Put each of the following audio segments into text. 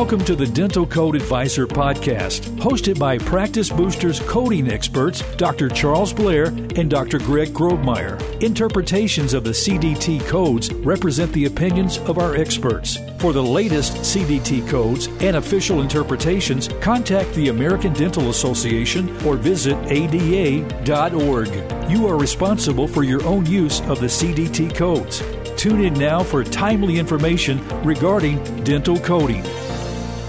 Welcome to the Dental Code Advisor podcast, hosted by Practice Boosters coding experts Dr. Charles Blair and Dr. Greg Grobmyer. Interpretations of the CDT codes represent the opinions of our experts. For the latest CDT codes and official interpretations, contact the American Dental Association or visit ada.org. You are responsible for your own use of the CDT codes. Tune in now for timely information regarding dental coding.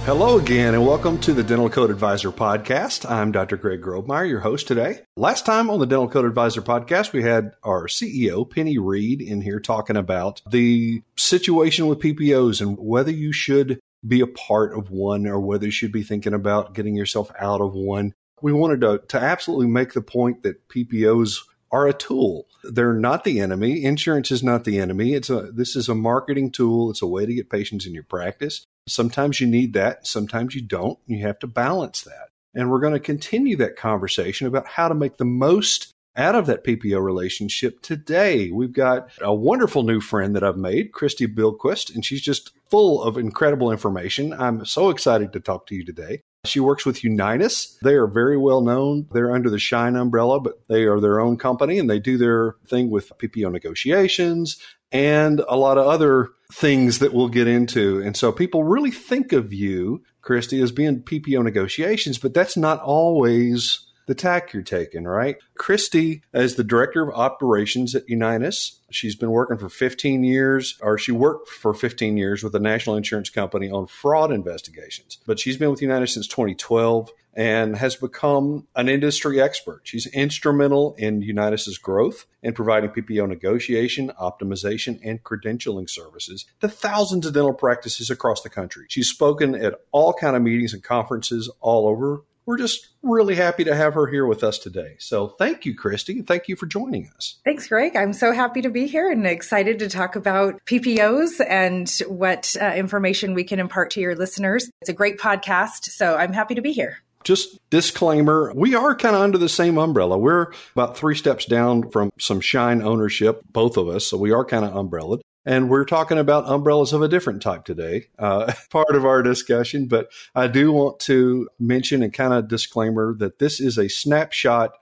Hello again, and welcome to the Dental Code Advisor podcast. I'm Dr. Greg Grobmyer, your host today. Last time on the Dental Code Advisor podcast, we had our CEO, Penny Reed, in here talking about the situation with PPOs and whether you should be a part of one or whether you should be thinking about getting yourself out of one. We wanted to, to absolutely make the point that PPOs are a tool. They're not the enemy. Insurance is not the enemy. It's a this is a marketing tool. It's a way to get patients in your practice. Sometimes you need that, sometimes you don't. You have to balance that. And we're going to continue that conversation about how to make the most out of that PPO relationship today. We've got a wonderful new friend that I've made, Christy Bilquist, and she's just full of incredible information. I'm so excited to talk to you today. She works with Unitas. They are very well known. They're under the Shine umbrella, but they are their own company and they do their thing with PPO negotiations and a lot of other things that we'll get into. And so people really think of you, Christy, as being PPO negotiations, but that's not always the tack you're taking, right? Christy is the director of operations at Unitas. She's been working for 15 years, or she worked for 15 years with a national insurance company on fraud investigations. But she's been with Unitas since 2012 and has become an industry expert. She's instrumental in Unitas's growth and providing PPO negotiation, optimization, and credentialing services to thousands of dental practices across the country. She's spoken at all kind of meetings and conferences all over we're just really happy to have her here with us today. So thank you, Christy. and Thank you for joining us. Thanks, Greg. I'm so happy to be here and excited to talk about PPOs and what uh, information we can impart to your listeners. It's a great podcast, so I'm happy to be here. Just disclaimer, we are kind of under the same umbrella. We're about three steps down from some shine ownership, both of us. So we are kind of umbrellaed. And we're talking about umbrellas of a different type today, uh, part of our discussion. But I do want to mention and kind of disclaimer that this is a snapshot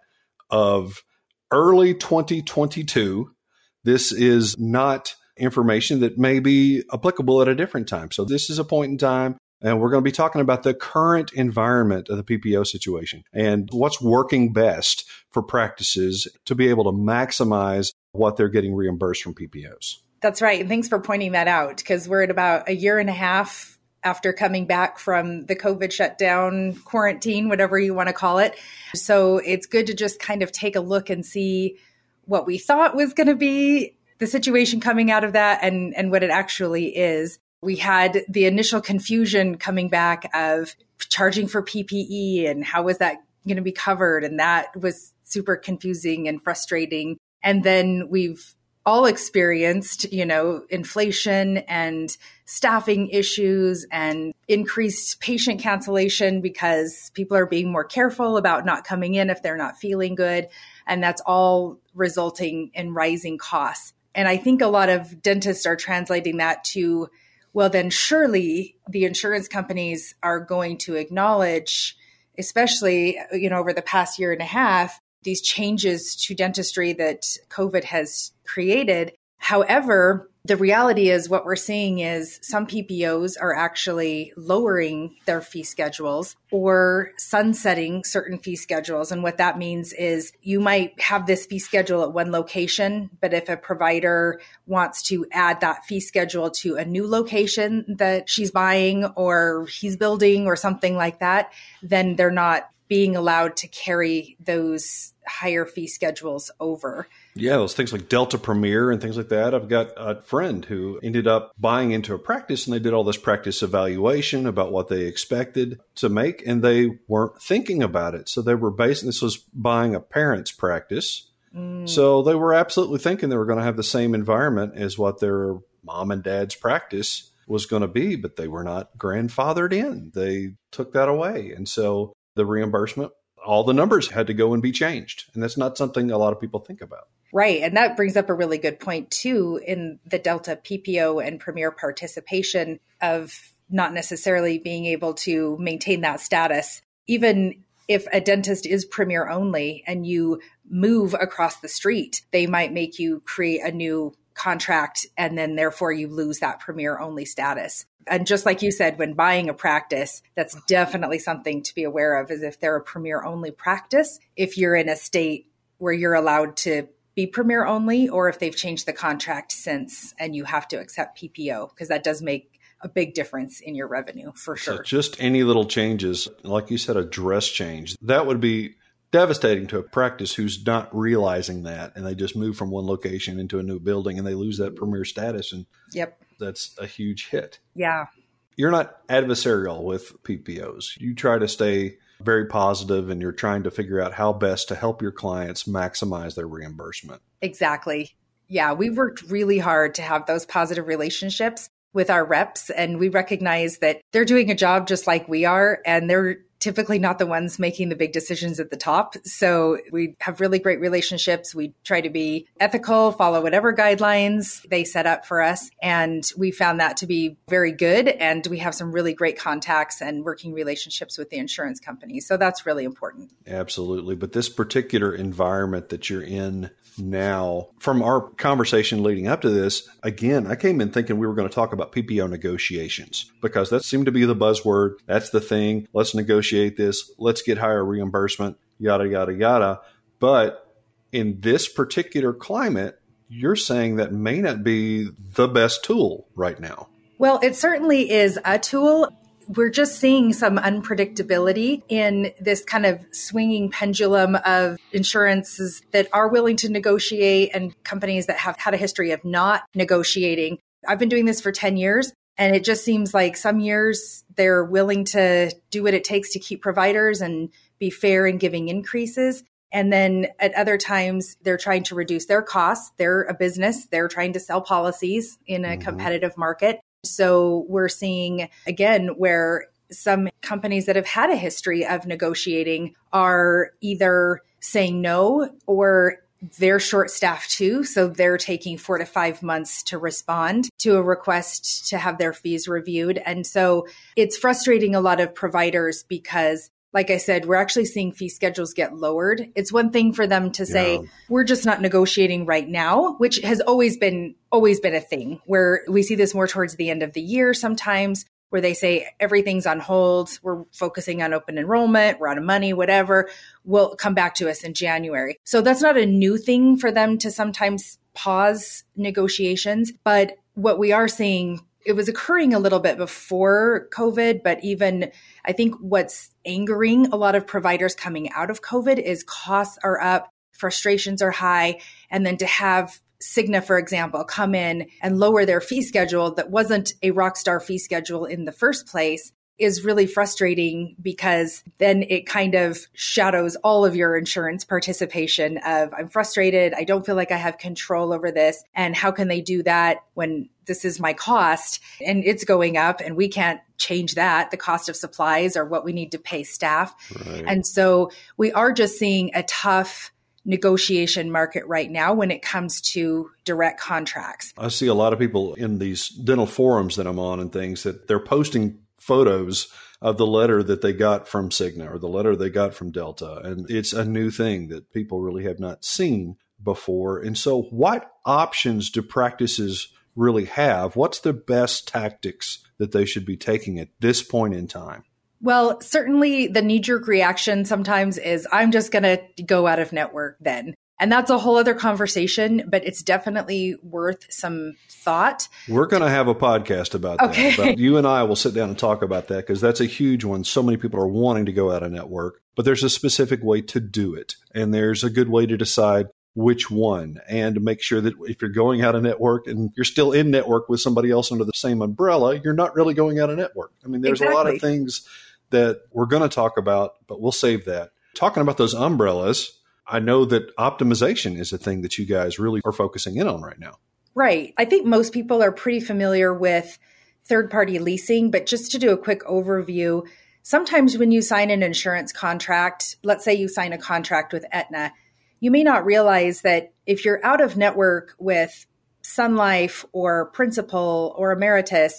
of early 2022. This is not information that may be applicable at a different time. So this is a point in time. And we're going to be talking about the current environment of the PPO situation and what's working best for practices to be able to maximize what they're getting reimbursed from PPOs. That's right. And thanks for pointing that out because we're at about a year and a half after coming back from the COVID shutdown, quarantine, whatever you want to call it. So it's good to just kind of take a look and see what we thought was going to be the situation coming out of that and, and what it actually is. We had the initial confusion coming back of charging for PPE and how was that going to be covered. And that was super confusing and frustrating. And then we've all experienced, you know, inflation and staffing issues and increased patient cancellation because people are being more careful about not coming in if they're not feeling good. And that's all resulting in rising costs. And I think a lot of dentists are translating that to, well, then surely the insurance companies are going to acknowledge, especially, you know, over the past year and a half, these changes to dentistry that COVID has created. However, the reality is what we're seeing is some PPOs are actually lowering their fee schedules or sunsetting certain fee schedules. And what that means is you might have this fee schedule at one location, but if a provider wants to add that fee schedule to a new location that she's buying or he's building or something like that, then they're not being allowed to carry those higher fee schedules over. Yeah, those things like Delta Premier and things like that. I've got a friend who ended up buying into a practice and they did all this practice evaluation about what they expected to make and they weren't thinking about it. So they were basing this was buying a parent's practice. Mm. So they were absolutely thinking they were going to have the same environment as what their mom and dad's practice was going to be, but they were not grandfathered in. They took that away. And so the reimbursement, all the numbers had to go and be changed. And that's not something a lot of people think about. Right. And that brings up a really good point, too, in the Delta PPO and Premier participation of not necessarily being able to maintain that status. Even if a dentist is premier only and you move across the street, they might make you create a new contract and then therefore you lose that premier only status. And just like you said, when buying a practice, that's mm-hmm. definitely something to be aware of is if they're a premier only practice, if you're in a state where you're allowed to be premier only or if they've changed the contract since and you have to accept PPO because that does make a big difference in your revenue for sure. So just any little changes, like you said, a dress change, that would be devastating to a practice who's not realizing that and they just move from one location into a new building and they lose that premier status and yep. that's a huge hit. Yeah. You're not adversarial with ppos you try to stay very positive and you're trying to figure out how best to help your clients maximize their reimbursement. Exactly. Yeah we worked really hard to have those positive relationships with our reps and we recognize that they're doing a job just like we are and they're typically not the ones making the big decisions at the top. So we have really great relationships. We try to be ethical, follow whatever guidelines they set up for us. And we found that to be very good. And we have some really great contacts and working relationships with the insurance companies. So that's really important. Absolutely. But this particular environment that you're in now, from our conversation leading up to this, again, I came in thinking we were going to talk about PPO negotiations because that seemed to be the buzzword. That's the thing. Let's negotiate this. Let's get higher reimbursement, yada, yada, yada. But in this particular climate, you're saying that may not be the best tool right now. Well, it certainly is a tool we're just seeing some unpredictability in this kind of swinging pendulum of insurances that are willing to negotiate and companies that have had a history of not negotiating. I've been doing this for 10 years. And it just seems like some years they're willing to do what it takes to keep providers and be fair in giving increases. And then at other times, they're trying to reduce their costs. They're a business, they're trying to sell policies in a mm-hmm. competitive market. So we're seeing again where some companies that have had a history of negotiating are either saying no or they're short staffed too. So they're taking four to five months to respond to a request to have their fees reviewed. And so it's frustrating a lot of providers because like I said, we're actually seeing fee schedules get lowered. It's one thing for them to say, yeah. we're just not negotiating right now, which has always been, always been a thing where we see this more towards the end of the year sometimes where they say everything's on hold. We're focusing on open enrollment. We're out of money, whatever. Will come back to us in January. So that's not a new thing for them to sometimes pause negotiations. But what we are seeing it was occurring a little bit before COVID, but even I think what's angering a lot of providers coming out of COVID is costs are up, frustrations are high, and then to have Cigna, for example, come in and lower their fee schedule that wasn't a rock star fee schedule in the first place is really frustrating because then it kind of shadows all of your insurance participation of I'm frustrated, I don't feel like I have control over this and how can they do that when this is my cost and it's going up and we can't change that the cost of supplies or what we need to pay staff. Right. And so we are just seeing a tough negotiation market right now when it comes to direct contracts. I see a lot of people in these dental forums that I'm on and things that they're posting photos of the letter that they got from Cigna or the letter they got from Delta. And it's a new thing that people really have not seen before. And so, what options do practices really have? What's the best tactics that they should be taking at this point in time? Well, certainly the knee jerk reaction sometimes is I'm just going to go out of network then. And that's a whole other conversation, but it's definitely worth some thought. We're going to have a podcast about okay. that. But you and I will sit down and talk about that because that's a huge one. So many people are wanting to go out of network, but there's a specific way to do it. And there's a good way to decide which one and make sure that if you're going out of network and you're still in network with somebody else under the same umbrella, you're not really going out of network. I mean, there's exactly. a lot of things that we're going to talk about, but we'll save that. Talking about those umbrellas, I know that optimization is a thing that you guys really are focusing in on right now. Right. I think most people are pretty familiar with third party leasing, but just to do a quick overview, sometimes when you sign an insurance contract, let's say you sign a contract with Aetna, you may not realize that if you're out of network with Sun Life or Principal or Ameritas,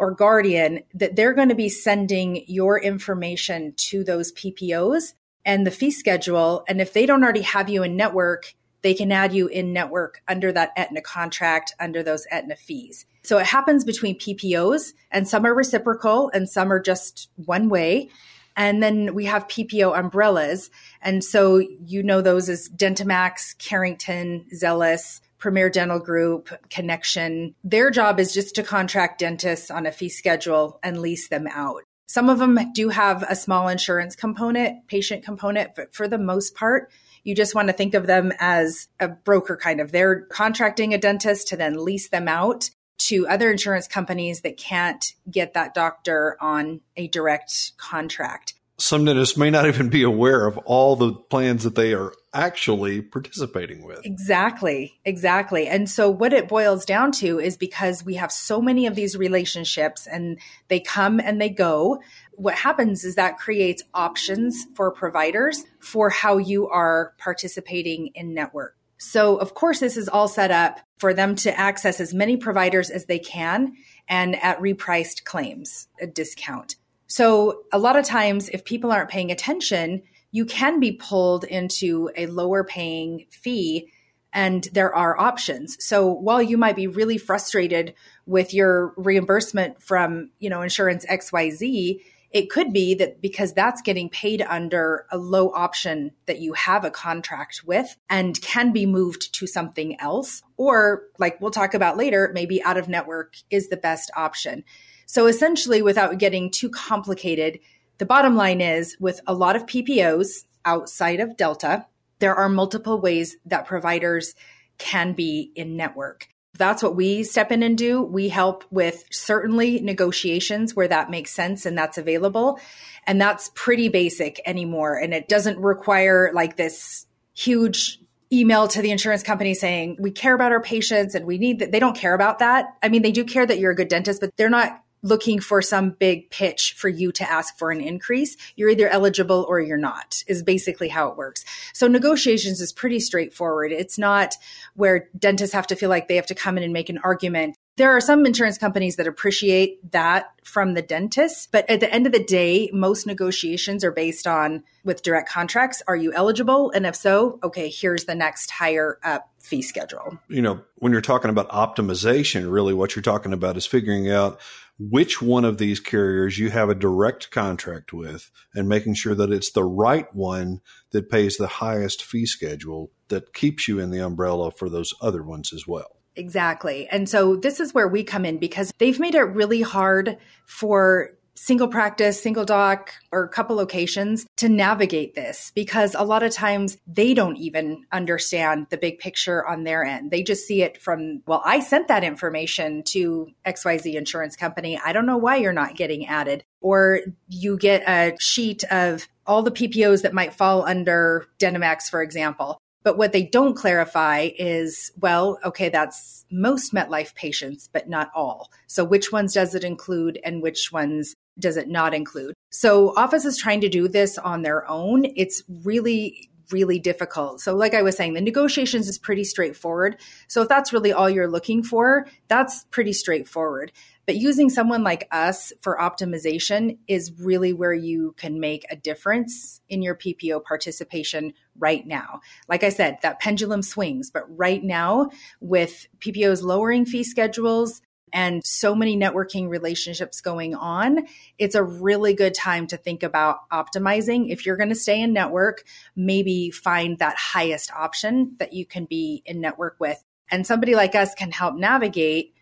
or Guardian, that they're going to be sending your information to those PPOs and the fee schedule. And if they don't already have you in network, they can add you in network under that Aetna contract, under those Aetna fees. So it happens between PPOs, and some are reciprocal and some are just one way. And then we have PPO umbrellas. And so you know those as DenteMax, Carrington, Zelis, Premier Dental Group, Connection. Their job is just to contract dentists on a fee schedule and lease them out. Some of them do have a small insurance component, patient component, but for the most part, you just want to think of them as a broker kind of. They're contracting a dentist to then lease them out to other insurance companies that can't get that doctor on a direct contract. Some dentists may not even be aware of all the plans that they are actually participating with. Exactly, exactly. And so, what it boils down to is because we have so many of these relationships and they come and they go, what happens is that creates options for providers for how you are participating in network. So, of course, this is all set up for them to access as many providers as they can and at repriced claims, a discount. So, a lot of times, if people aren't paying attention, you can be pulled into a lower paying fee and there are options. So while you might be really frustrated with your reimbursement from, you know, insurance XYZ, it could be that because that's getting paid under a low option that you have a contract with and can be moved to something else. Or, like we'll talk about later, maybe out of network is the best option. So, essentially, without getting too complicated, the bottom line is with a lot of PPOs outside of Delta, there are multiple ways that providers can be in network that's what we step in and do. We help with certainly negotiations where that makes sense and that's available. And that's pretty basic anymore. And it doesn't require like this huge email to the insurance company saying, we care about our patients and we need that. They don't care about that. I mean, they do care that you're a good dentist, but they're not looking for some big pitch for you to ask for an increase. You're either eligible or you're not, is basically how it works. So negotiations is pretty straightforward. It's not where dentists have to feel like they have to come in and make an argument. There are some insurance companies that appreciate that from the dentist, but at the end of the day, most negotiations are based on with direct contracts. Are you eligible? And if so, okay, here's the next higher up fee schedule. You know, when you're talking about optimization, really what you're talking about is figuring out which one of these carriers you have a direct contract with and making sure that it's the right one that pays the highest fee schedule that keeps you in the umbrella for those other ones as well. Exactly. And so this is where we come in because they've made it really hard for single practice, single doc, or a couple locations to navigate this because a lot of times they don't even understand the big picture on their end. They just see it from, well, I sent that information to XYZ insurance company. I don't know why you're not getting added. Or you get a sheet of all the PPOs that might fall under DenteMax, for example. But what they don't clarify is, well, okay, that's most MetLife patients, but not all. So which ones does it include and which ones does it not include? So office is trying to do this on their own. It's really really difficult. So like I was saying, the negotiations is pretty straightforward. So if that's really all you're looking for, that's pretty straightforward. But using someone like us for optimization is really where you can make a difference in your PPO participation right now. Like I said, that pendulum swings, but right now with PPOs lowering fee schedules, and so many networking relationships going on, it's a really good time to think about optimizing. If you're going to stay in network, maybe find that highest option that you can be in network with. And somebody like us can help navigate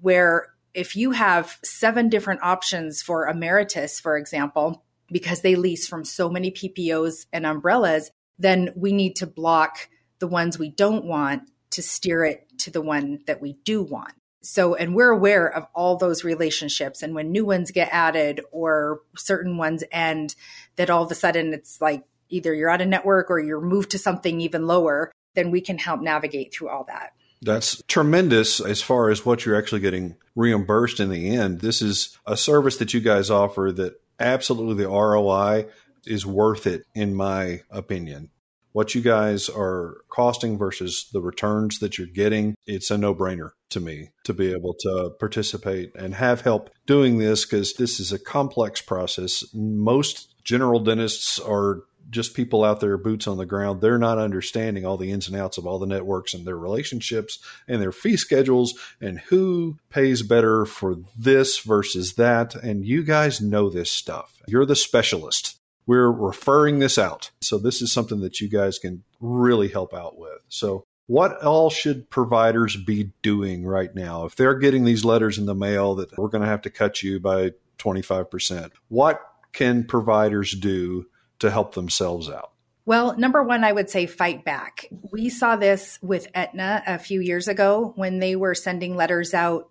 where if you have seven different options for Ameritas, for example, because they lease from so many PPOs and umbrellas, then we need to block the ones we don't want to steer it to the one that we do want. So, and we're aware of all those relationships. And when new ones get added or certain ones end, that all of a sudden it's like either you're out of network or you're moved to something even lower, then we can help navigate through all that. That's tremendous as far as what you're actually getting reimbursed in the end. This is a service that you guys offer that absolutely the ROI is worth it, in my opinion. What you guys are costing versus the returns that you're getting, it's a no brainer to me to be able to participate and have help doing this because this is a complex process. Most general dentists are just people out there, boots on the ground. They're not understanding all the ins and outs of all the networks and their relationships and their fee schedules and who pays better for this versus that. And you guys know this stuff. You're the specialist. We're referring this out. So this is something that you guys can really help out with. So what all should providers be doing right now if they're getting these letters in the mail that we're going to have to cut you by 25%? What can providers do to help themselves out? Well, number one, I would say fight back. We saw this with Aetna a few years ago when they were sending letters out,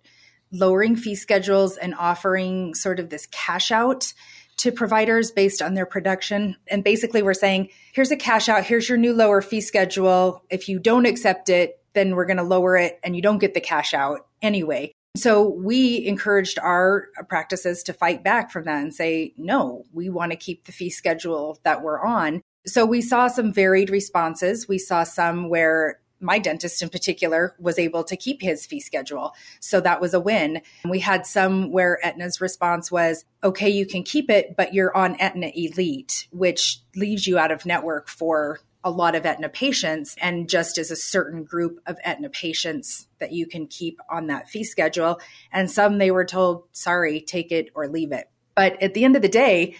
lowering fee schedules and offering sort of this cash out to providers based on their production. And basically, we're saying, here's a cash out, here's your new lower fee schedule. If you don't accept it, then we're going to lower it and you don't get the cash out anyway. So we encouraged our practices to fight back from that and say, no, we want to keep the fee schedule that we're on. So we saw some varied responses. We saw some where my dentist in particular was able to keep his fee schedule. So that was a win. And We had some where Aetna's response was, okay, you can keep it, but you're on Aetna Elite, which leaves you out of network for a lot of Aetna patients and just as a certain group of Aetna patients that you can keep on that fee schedule. And some they were told, sorry, take it or leave it. But at the end of the day,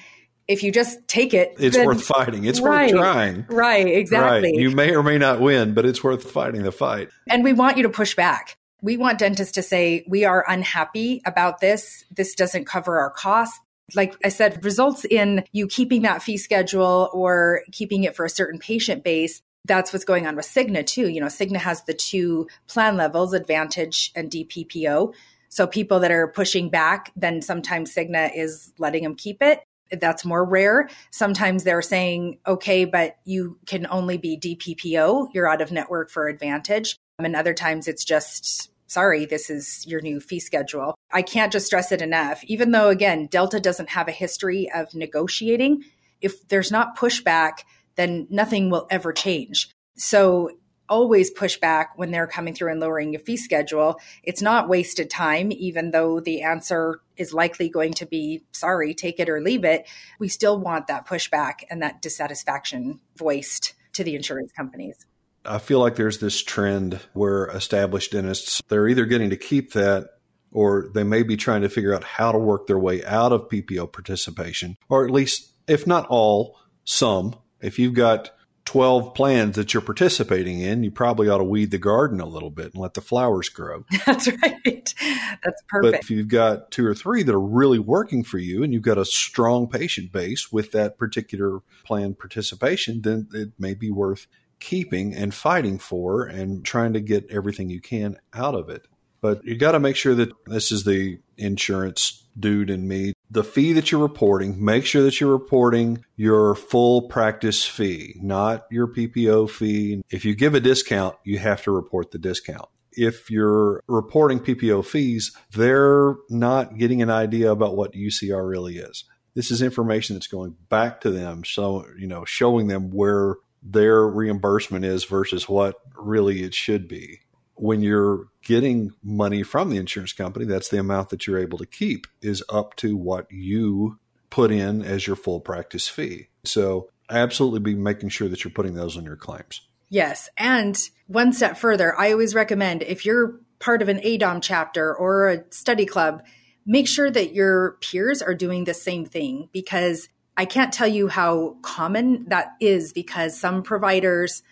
if you just take it, it's then, worth fighting. It's right, worth trying. Right, exactly. Right. You may or may not win, but it's worth fighting the fight. And we want you to push back. We want dentists to say, we are unhappy about this. This doesn't cover our costs like I said, results in you keeping that fee schedule or keeping it for a certain patient base. That's what's going on with Cigna too. You know, Cigna has the two plan levels, Advantage and DPPO. So people that are pushing back, then sometimes Cigna is letting them keep it. That's more rare. Sometimes they're saying, okay, but you can only be DPPO. You're out of network for Advantage. And other times it's just sorry, this is your new fee schedule. I can't just stress it enough. Even though, again, Delta doesn't have a history of negotiating, if there's not pushback, then nothing will ever change. So always push back when they're coming through and lowering your fee schedule. It's not wasted time, even though the answer is likely going to be sorry, take it or leave it. We still want that pushback and that dissatisfaction voiced to the insurance companies. I feel like there's this trend where established dentists, they're either getting to keep that or they may be trying to figure out how to work their way out of PPO participation, or at least, if not all, some. If you've got 12 plans that you're participating in, you probably ought to weed the garden a little bit and let the flowers grow. That's right. That's perfect. But if you've got two or three that are really working for you and you've got a strong patient base with that particular plan participation, then it may be worth keeping and fighting for and trying to get everything you can out of it. But you got to make sure that this is the insurance dude in me. The fee that you're reporting, make sure that you're reporting your full practice fee, not your PPO fee. If you give a discount, you have to report the discount. If you're reporting PPO fees, they're not getting an idea about what UCR really is. This is information that's going back to them, so you know, showing them where their reimbursement is versus what really it should be. When you're getting money from the insurance company, that's the amount that you're able to keep is up to what you put in as your full practice fee. So absolutely be making sure that you're putting those on your claims. Yes. And one step further, I always recommend if you're part of an AADOM chapter or a study club, make sure that your peers are doing the same thing because I can't tell you how common that is because some providers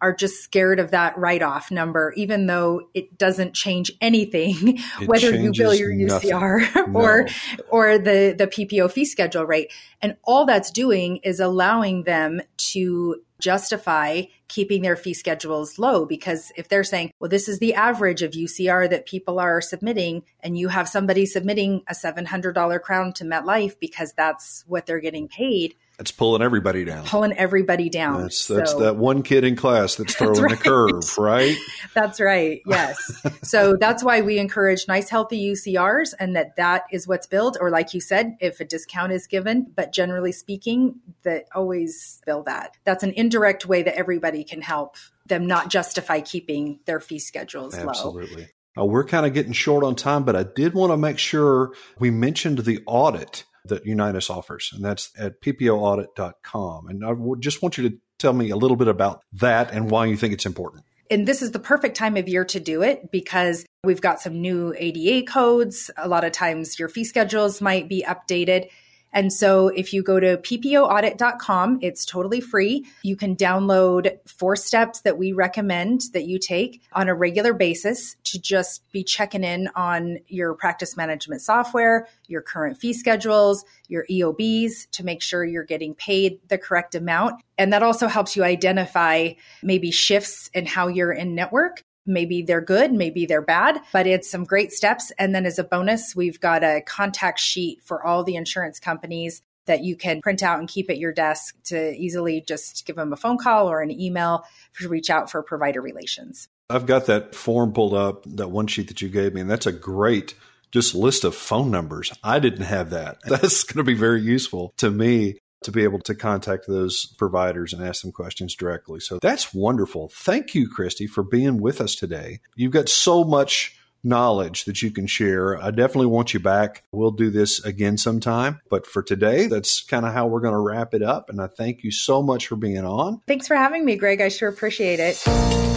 are just scared of that write off number, even though it doesn't change anything, it whether you bill your UCR or no. or the, the PPO fee schedule rate. And all that's doing is allowing them to justify keeping their fee schedules low because if they're saying, well, this is the average of UCR that people are submitting, and you have somebody submitting a $700 crown to MetLife because that's what they're getting paid, It's pulling everybody down. Pulling everybody down. That's that's so, that one kid in class that's throwing that's right. the curve, right? that's right. Yes. so that's why we encourage nice, healthy UCRs, and that that is what's billed. Or like you said, if a discount is given, but generally speaking, that always bill that. That's an indirect way that everybody can help them not justify keeping their fee schedules Absolutely. low. Absolutely. Uh, we're kind of getting short on time, but I did want to make sure we mentioned the audit that Unitas offers, and that's at ppoaudit.com. And I would just want you to tell me a little bit about that and why you think it's important. And this is the perfect time of year to do it because we've got some new ADA codes. A lot of times your fee schedules might be updated. And so if you go to ppoaudit.com, it's totally free. You can download four steps that we recommend that you take on a regular basis to just be checking in on your practice management software, your current fee schedules, your EOBs to make sure you're getting paid the correct amount. And that also helps you identify maybe shifts in how you're in network Maybe they're good, maybe they're bad, but it's some great steps. And then as a bonus, we've got a contact sheet for all the insurance companies that you can print out and keep at your desk to easily just give them a phone call or an email to reach out for provider relations. I've got that form pulled up, that one sheet that you gave me, and that's a great just list of phone numbers. I didn't have that. That's going to be very useful to me to be able to contact those providers and ask them questions directly. So that's wonderful. Thank you, Christy, for being with us today. You've got so much knowledge that you can share. I definitely want you back. We'll do this again sometime. But for today, that's kind of how we're going to wrap it up. And I thank you so much for being on. Thanks for having me, Greg. I sure appreciate it.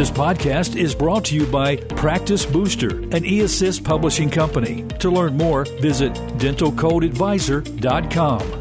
This podcast is brought to you by Practice Booster, an eAssist publishing company. To learn more, visit dentalcodeadvisor.com.